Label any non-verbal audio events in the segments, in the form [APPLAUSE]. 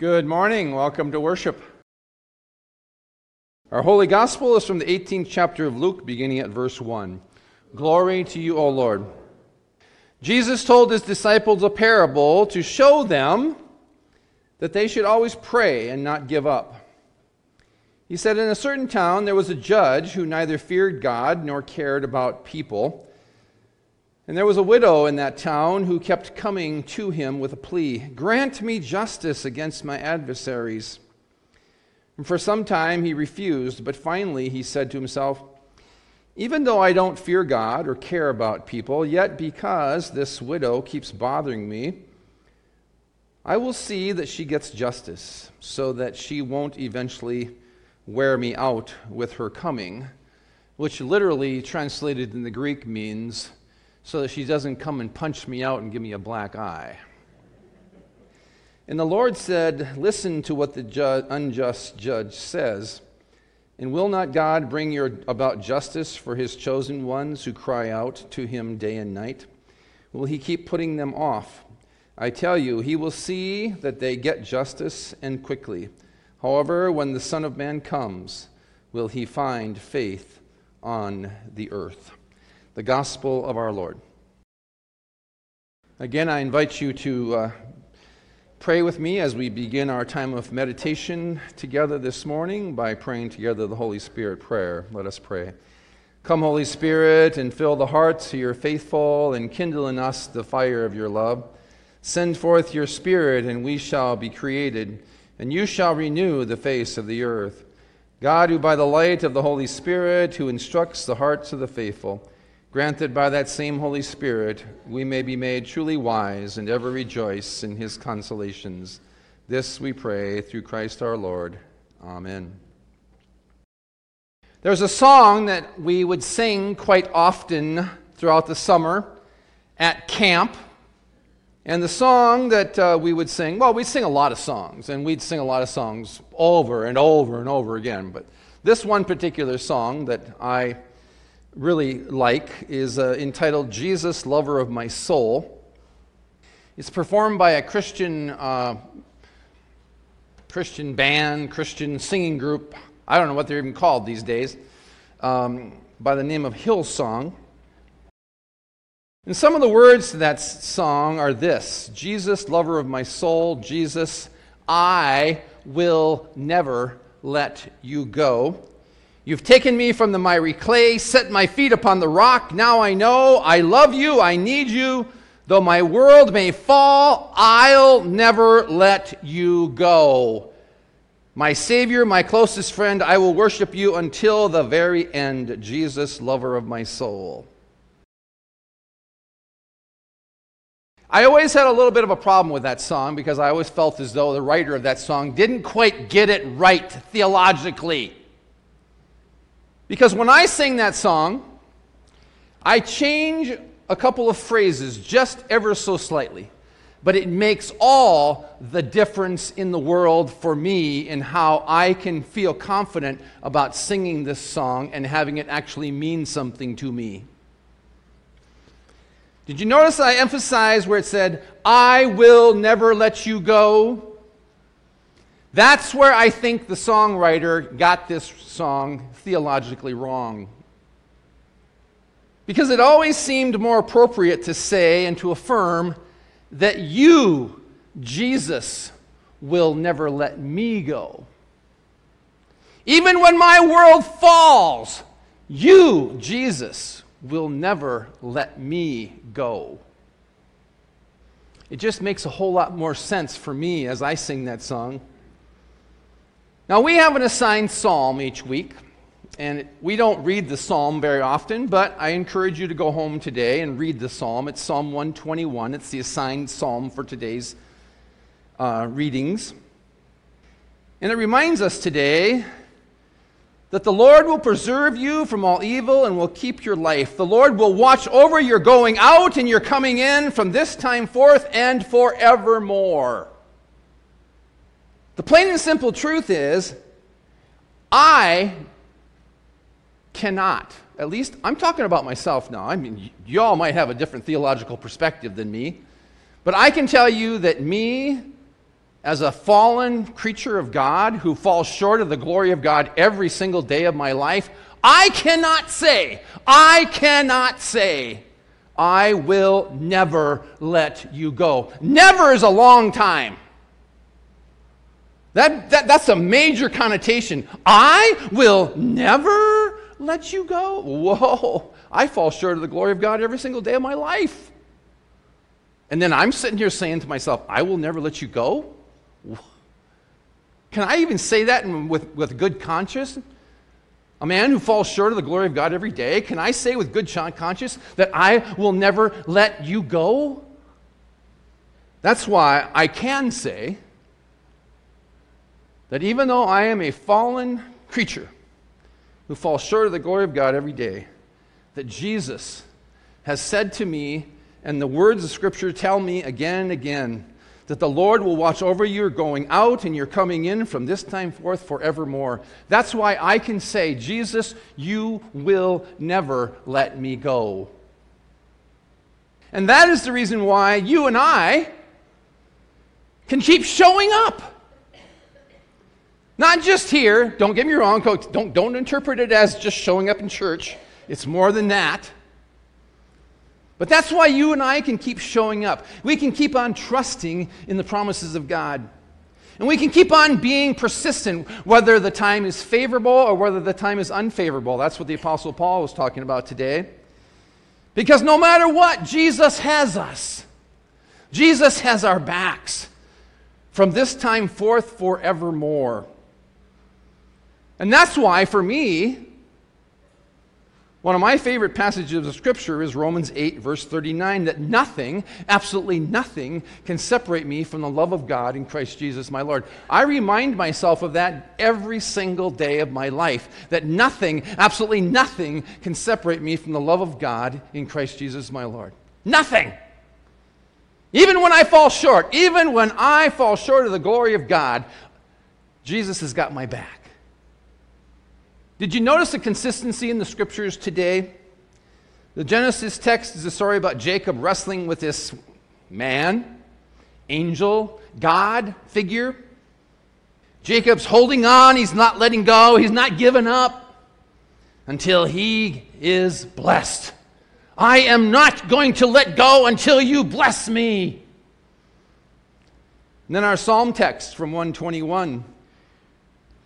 Good morning. Welcome to worship. Our Holy Gospel is from the 18th chapter of Luke, beginning at verse 1. Glory to you, O Lord. Jesus told his disciples a parable to show them that they should always pray and not give up. He said, In a certain town there was a judge who neither feared God nor cared about people. And there was a widow in that town who kept coming to him with a plea Grant me justice against my adversaries. And for some time he refused, but finally he said to himself, Even though I don't fear God or care about people, yet because this widow keeps bothering me, I will see that she gets justice, so that she won't eventually wear me out with her coming, which literally translated in the Greek means so that she doesn't come and punch me out and give me a black eye. And the Lord said, Listen to what the ju- unjust judge says. And will not God bring your, about justice for his chosen ones who cry out to him day and night? Will he keep putting them off? I tell you, he will see that they get justice and quickly. However, when the Son of Man comes, will he find faith on the earth? The gospel of our Lord. Again, I invite you to uh, pray with me as we begin our time of meditation together this morning by praying together the Holy Spirit prayer. Let us pray. Come, Holy Spirit, and fill the hearts of your faithful, and kindle in us the fire of your love. Send forth your Spirit, and we shall be created, and you shall renew the face of the earth. God, who by the light of the Holy Spirit, who instructs the hearts of the faithful, Granted by that same Holy Spirit, we may be made truly wise and ever rejoice in his consolations. This we pray through Christ our Lord. Amen. There's a song that we would sing quite often throughout the summer at camp. And the song that uh, we would sing, well, we'd sing a lot of songs, and we'd sing a lot of songs over and over and over again. But this one particular song that I really like is uh, entitled Jesus, Lover of My Soul. It's performed by a Christian, uh, Christian band, Christian singing group. I don't know what they're even called these days, um, by the name of Hillsong. And some of the words to that song are this Jesus, lover of my soul, Jesus, I will never let you go. You've taken me from the miry clay, set my feet upon the rock. Now I know I love you, I need you. Though my world may fall, I'll never let you go. My Savior, my closest friend, I will worship you until the very end. Jesus, lover of my soul. I always had a little bit of a problem with that song because I always felt as though the writer of that song didn't quite get it right theologically. Because when I sing that song, I change a couple of phrases just ever so slightly. But it makes all the difference in the world for me in how I can feel confident about singing this song and having it actually mean something to me. Did you notice I emphasized where it said, I will never let you go? That's where I think the songwriter got this song theologically wrong. Because it always seemed more appropriate to say and to affirm that you, Jesus, will never let me go. Even when my world falls, you, Jesus, will never let me go. It just makes a whole lot more sense for me as I sing that song now, we have an assigned psalm each week, and we don't read the psalm very often, but I encourage you to go home today and read the psalm. It's Psalm 121, it's the assigned psalm for today's uh, readings. And it reminds us today that the Lord will preserve you from all evil and will keep your life. The Lord will watch over your going out and your coming in from this time forth and forevermore. The plain and simple truth is, I cannot. At least I'm talking about myself now. I mean, y'all might have a different theological perspective than me. But I can tell you that me as a fallen creature of God who falls short of the glory of God every single day of my life, I cannot say, I cannot say, I will never let you go. Never is a long time. That, that, that's a major connotation. I will never let you go. Whoa, I fall short of the glory of God every single day of my life. And then I'm sitting here saying to myself, I will never let you go? Can I even say that with, with good conscience? A man who falls short of the glory of God every day, can I say with good conscience that I will never let you go? That's why I can say that even though I am a fallen creature who falls short of the glory of God every day, that Jesus has said to me, and the words of Scripture tell me again and again, that the Lord will watch over your going out and your coming in from this time forth forevermore. That's why I can say, Jesus, you will never let me go. And that is the reason why you and I can keep showing up. Not just here, don't get me wrong, don't, don't interpret it as just showing up in church. It's more than that. But that's why you and I can keep showing up. We can keep on trusting in the promises of God. And we can keep on being persistent, whether the time is favorable or whether the time is unfavorable. That's what the Apostle Paul was talking about today. Because no matter what, Jesus has us. Jesus has our backs from this time forth forevermore. And that's why, for me, one of my favorite passages of Scripture is Romans 8, verse 39, that nothing, absolutely nothing, can separate me from the love of God in Christ Jesus my Lord. I remind myself of that every single day of my life, that nothing, absolutely nothing, can separate me from the love of God in Christ Jesus my Lord. Nothing. Even when I fall short, even when I fall short of the glory of God, Jesus has got my back. Did you notice the consistency in the scriptures today? The Genesis text is a story about Jacob wrestling with this man, angel, God figure. Jacob's holding on, he's not letting go, he's not giving up until he is blessed. I am not going to let go until you bless me. And then our psalm text from 121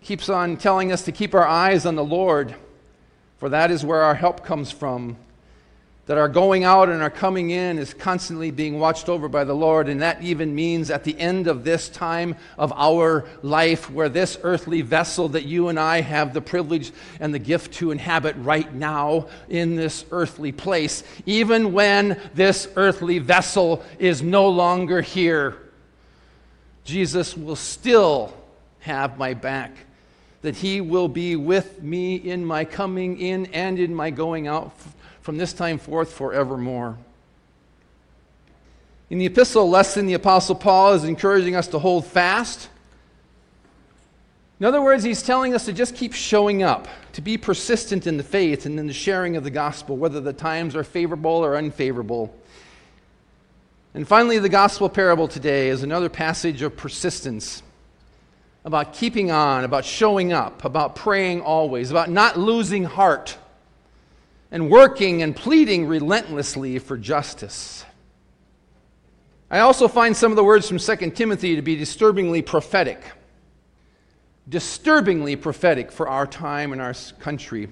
keeps on telling us to keep our eyes on the Lord, for that is where our help comes from. That our going out and our coming in is constantly being watched over by the Lord, and that even means at the end of this time of our life, where this earthly vessel that you and I have the privilege and the gift to inhabit right now in this earthly place, even when this earthly vessel is no longer here, Jesus will still have my back that He will be with me in my coming in and in my going out from this time forth forevermore. In the epistle lesson, the Apostle Paul is encouraging us to hold fast. In other words, he's telling us to just keep showing up, to be persistent in the faith and in the sharing of the gospel, whether the times are favorable or unfavorable. And finally, the gospel parable today is another passage of persistence about keeping on, about showing up, about praying always, about not losing heart, and working and pleading relentlessly for justice. I also find some of the words from 2 Timothy to be disturbingly prophetic. Disturbingly prophetic for our time and our country.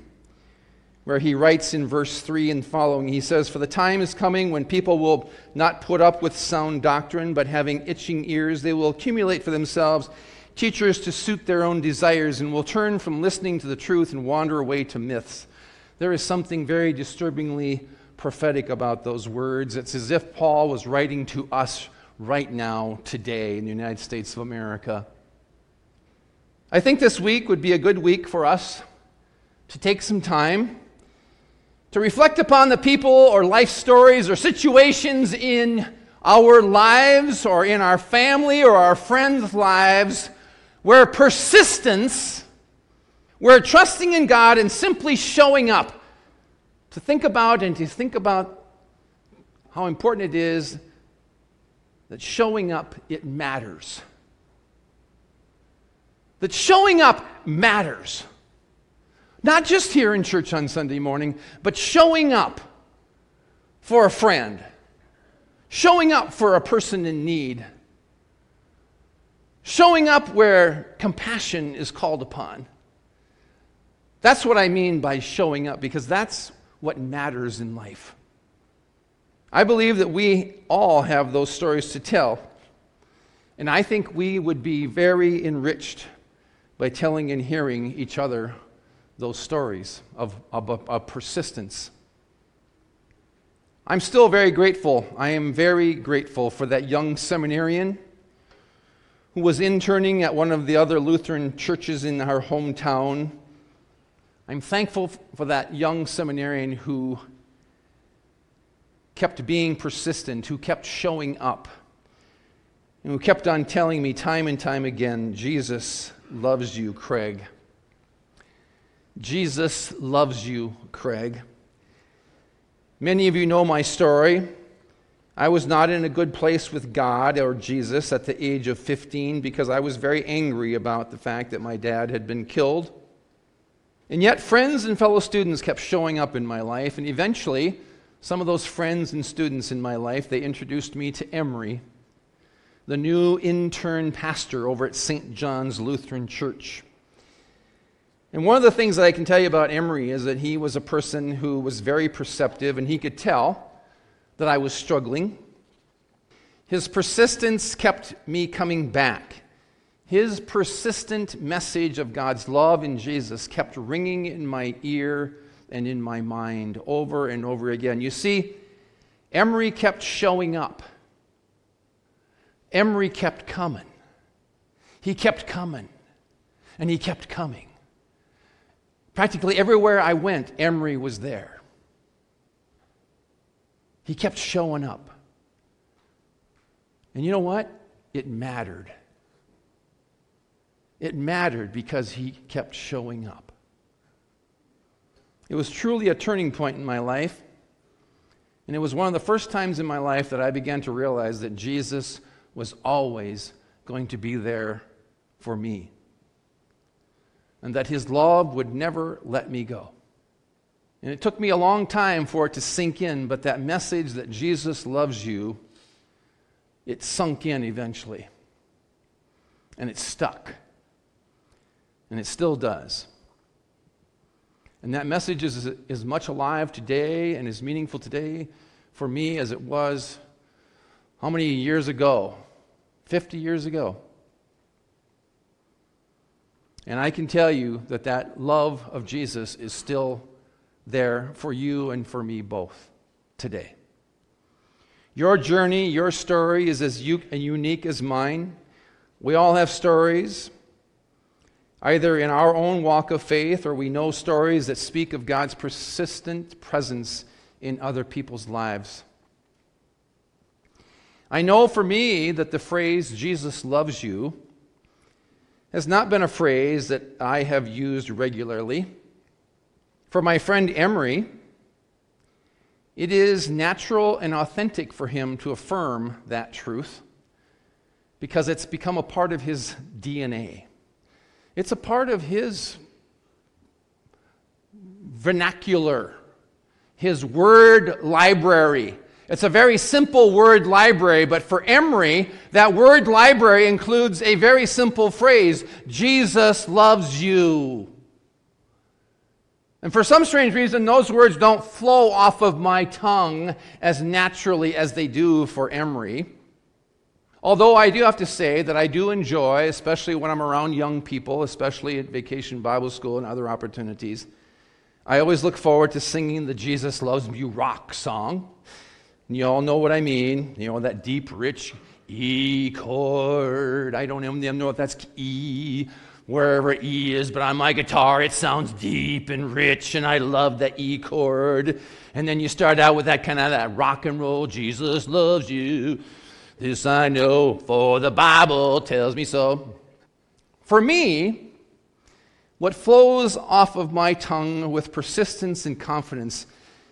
Where he writes in verse 3 and following, he says, For the time is coming when people will not put up with sound doctrine, but having itching ears, they will accumulate for themselves teachers to suit their own desires and will turn from listening to the truth and wander away to myths. There is something very disturbingly prophetic about those words. It's as if Paul was writing to us right now, today, in the United States of America. I think this week would be a good week for us to take some time to reflect upon the people or life stories or situations in our lives or in our family or our friends' lives where persistence, where trusting in God and simply showing up, to think about and to think about how important it is that showing up, it matters. that showing up matters. Not just here in church on Sunday morning, but showing up for a friend, showing up for a person in need, showing up where compassion is called upon. That's what I mean by showing up, because that's what matters in life. I believe that we all have those stories to tell. And I think we would be very enriched by telling and hearing each other those stories of, of, of, persistence. I'm still very grateful. I am very grateful for that young seminarian who was interning at one of the other Lutheran churches in our hometown. I'm thankful for that young seminarian who kept being persistent, who kept showing up, and who kept on telling me time and time again Jesus loves you, Craig. Jesus loves you, Craig. Many of you know my story. I was not in a good place with God or Jesus at the age of 15 because I was very angry about the fact that my dad had been killed. And yet, friends and fellow students kept showing up in my life, and eventually, some of those friends and students in my life, they introduced me to Emery, the new intern pastor over at St. John's Lutheran Church. And one of the things that I can tell you about Emery is that he was a person who was very perceptive and he could tell that I was struggling. His persistence kept me coming back. His persistent message of God's love in Jesus kept ringing in my ear and in my mind over and over again. You see, Emery kept showing up. Emery kept coming. He kept coming. And he kept coming. Practically everywhere I went, Emery was there. He kept showing up. And you know what? It mattered. It mattered because he kept showing up. It was truly a turning point in my life. And it was one of the first times in my life that I began to realize that Jesus was always going to be there for me. And that his love would never let me go. And it took me a long time for it to sink in, but that message that Jesus loves you, it sunk in eventually. And it stuck. And it still does. And that message is as much alive today and as meaningful today for me as it was how many years ago? 50 years ago. And I can tell you that that love of Jesus is still there for you and for me both today. Your journey, your story is as unique as mine. We all have stories either in our own walk of faith or we know stories that speak of God's persistent presence in other people's lives. I know for me that the phrase Jesus loves you has not been a phrase that I have used regularly. For my friend Emery, it is natural and authentic for him to affirm that truth because it's become a part of his DNA. It's a part of his vernacular, his word library. It's a very simple word library, but for Emery, that word library includes a very simple phrase Jesus loves you. And for some strange reason, those words don't flow off of my tongue as naturally as they do for Emery. Although I do have to say that I do enjoy, especially when I'm around young people, especially at vacation Bible school and other opportunities, I always look forward to singing the Jesus Loves Me rock song. And you all know what I mean. You know, that deep, rich E chord. I don't even know if that's E, wherever E is, but on my guitar it sounds deep and rich, and I love that E chord. And then you start out with that kind of that rock and roll, Jesus loves you. This I know, for the Bible tells me so. For me, what flows off of my tongue with persistence and confidence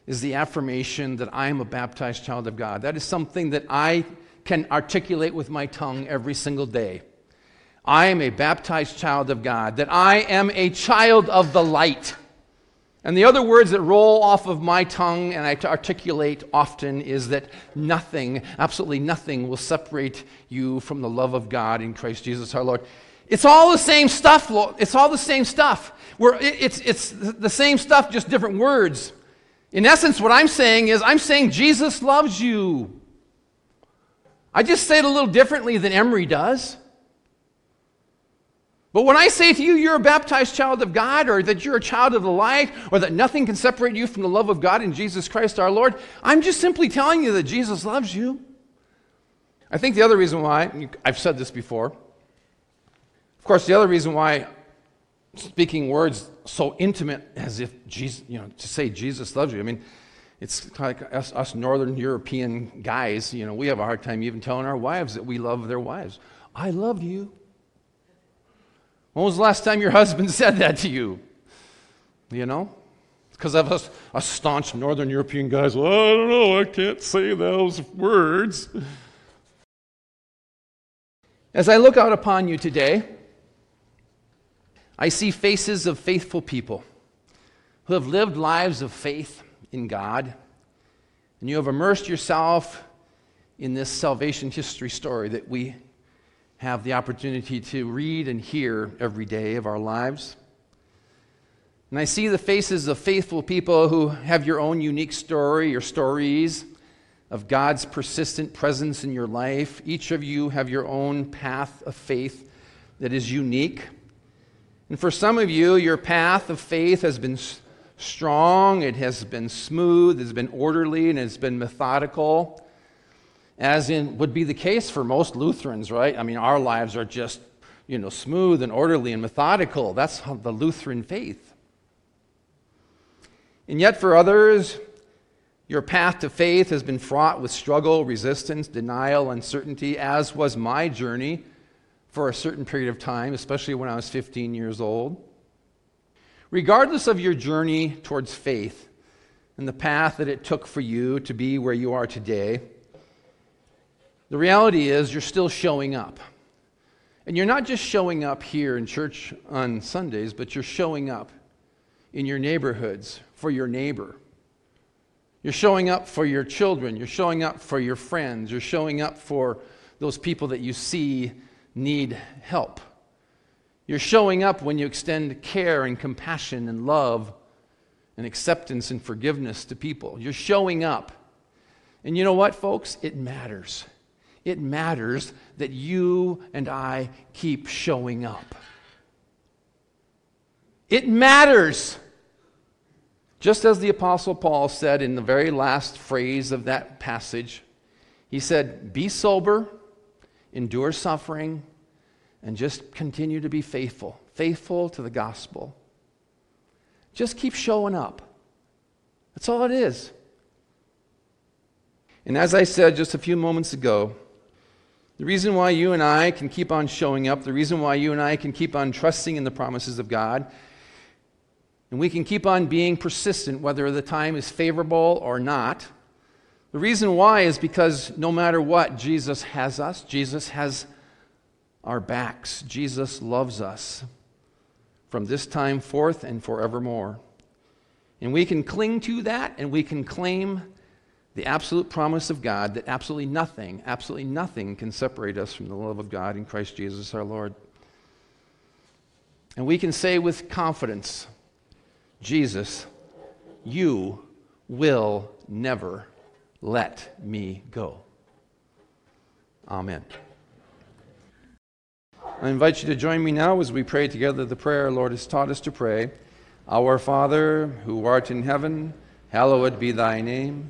is the affirmation that I am a baptized child of God. That is something that I can articulate with my tongue every single day. I am a baptized child of God, that I am a child of the light. And the other words that roll off of my tongue and I articulate often is that nothing, absolutely nothing, will separate you from the love of God in Christ Jesus our Lord. It's all the same stuff, Lord. It's all the same stuff. We're, it's, it's the same stuff, just different words. In essence, what I'm saying is, I'm saying Jesus loves you. I just say it a little differently than Emery does. But when I say to you, you're a baptized child of God, or that you're a child of the light, or that nothing can separate you from the love of God in Jesus Christ our Lord, I'm just simply telling you that Jesus loves you. I think the other reason why, I've said this before, of course, the other reason why speaking words so intimate as if Jesus, you know, to say Jesus loves you, I mean, it's like us, us Northern European guys, you know, we have a hard time even telling our wives that we love their wives. I love you. When was the last time your [LAUGHS] husband said that to you? You know? Because of us, us staunch Northern European guys, well, I don't know, I can't say those words. As I look out upon you today, I see faces of faithful people who have lived lives of faith in God, and you have immersed yourself in this salvation history story that we have the opportunity to read and hear every day of our lives. And I see the faces of faithful people who have your own unique story or stories of God's persistent presence in your life. Each of you have your own path of faith that is unique. And for some of you, your path of faith has been strong, it has been smooth, it's been orderly, and it's been methodical as in would be the case for most Lutherans, right? I mean, our lives are just, you know, smooth and orderly and methodical. That's the Lutheran faith. And yet, for others, your path to faith has been fraught with struggle, resistance, denial, uncertainty, as was my journey for a certain period of time, especially when I was 15 years old. Regardless of your journey towards faith and the path that it took for you to be where you are today, the reality is, you're still showing up. And you're not just showing up here in church on Sundays, but you're showing up in your neighborhoods for your neighbor. You're showing up for your children. You're showing up for your friends. You're showing up for those people that you see need help. You're showing up when you extend care and compassion and love and acceptance and forgiveness to people. You're showing up. And you know what, folks? It matters. It matters that you and I keep showing up. It matters. Just as the Apostle Paul said in the very last phrase of that passage, he said, Be sober, endure suffering, and just continue to be faithful, faithful to the gospel. Just keep showing up. That's all it is. And as I said just a few moments ago, the reason why you and I can keep on showing up, the reason why you and I can keep on trusting in the promises of God, and we can keep on being persistent whether the time is favorable or not. The reason why is because no matter what, Jesus has us. Jesus has our backs. Jesus loves us from this time forth and forevermore. And we can cling to that and we can claim the absolute promise of God that absolutely nothing, absolutely nothing can separate us from the love of God in Christ Jesus our Lord. And we can say with confidence, Jesus, you will never let me go. Amen. I invite you to join me now as we pray together the prayer our Lord has taught us to pray. Our Father, who art in heaven, hallowed be thy name.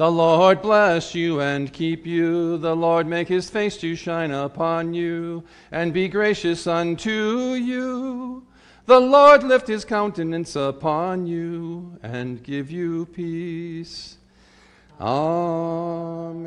The Lord bless you and keep you. The Lord make his face to shine upon you and be gracious unto you. The Lord lift his countenance upon you and give you peace. Amen.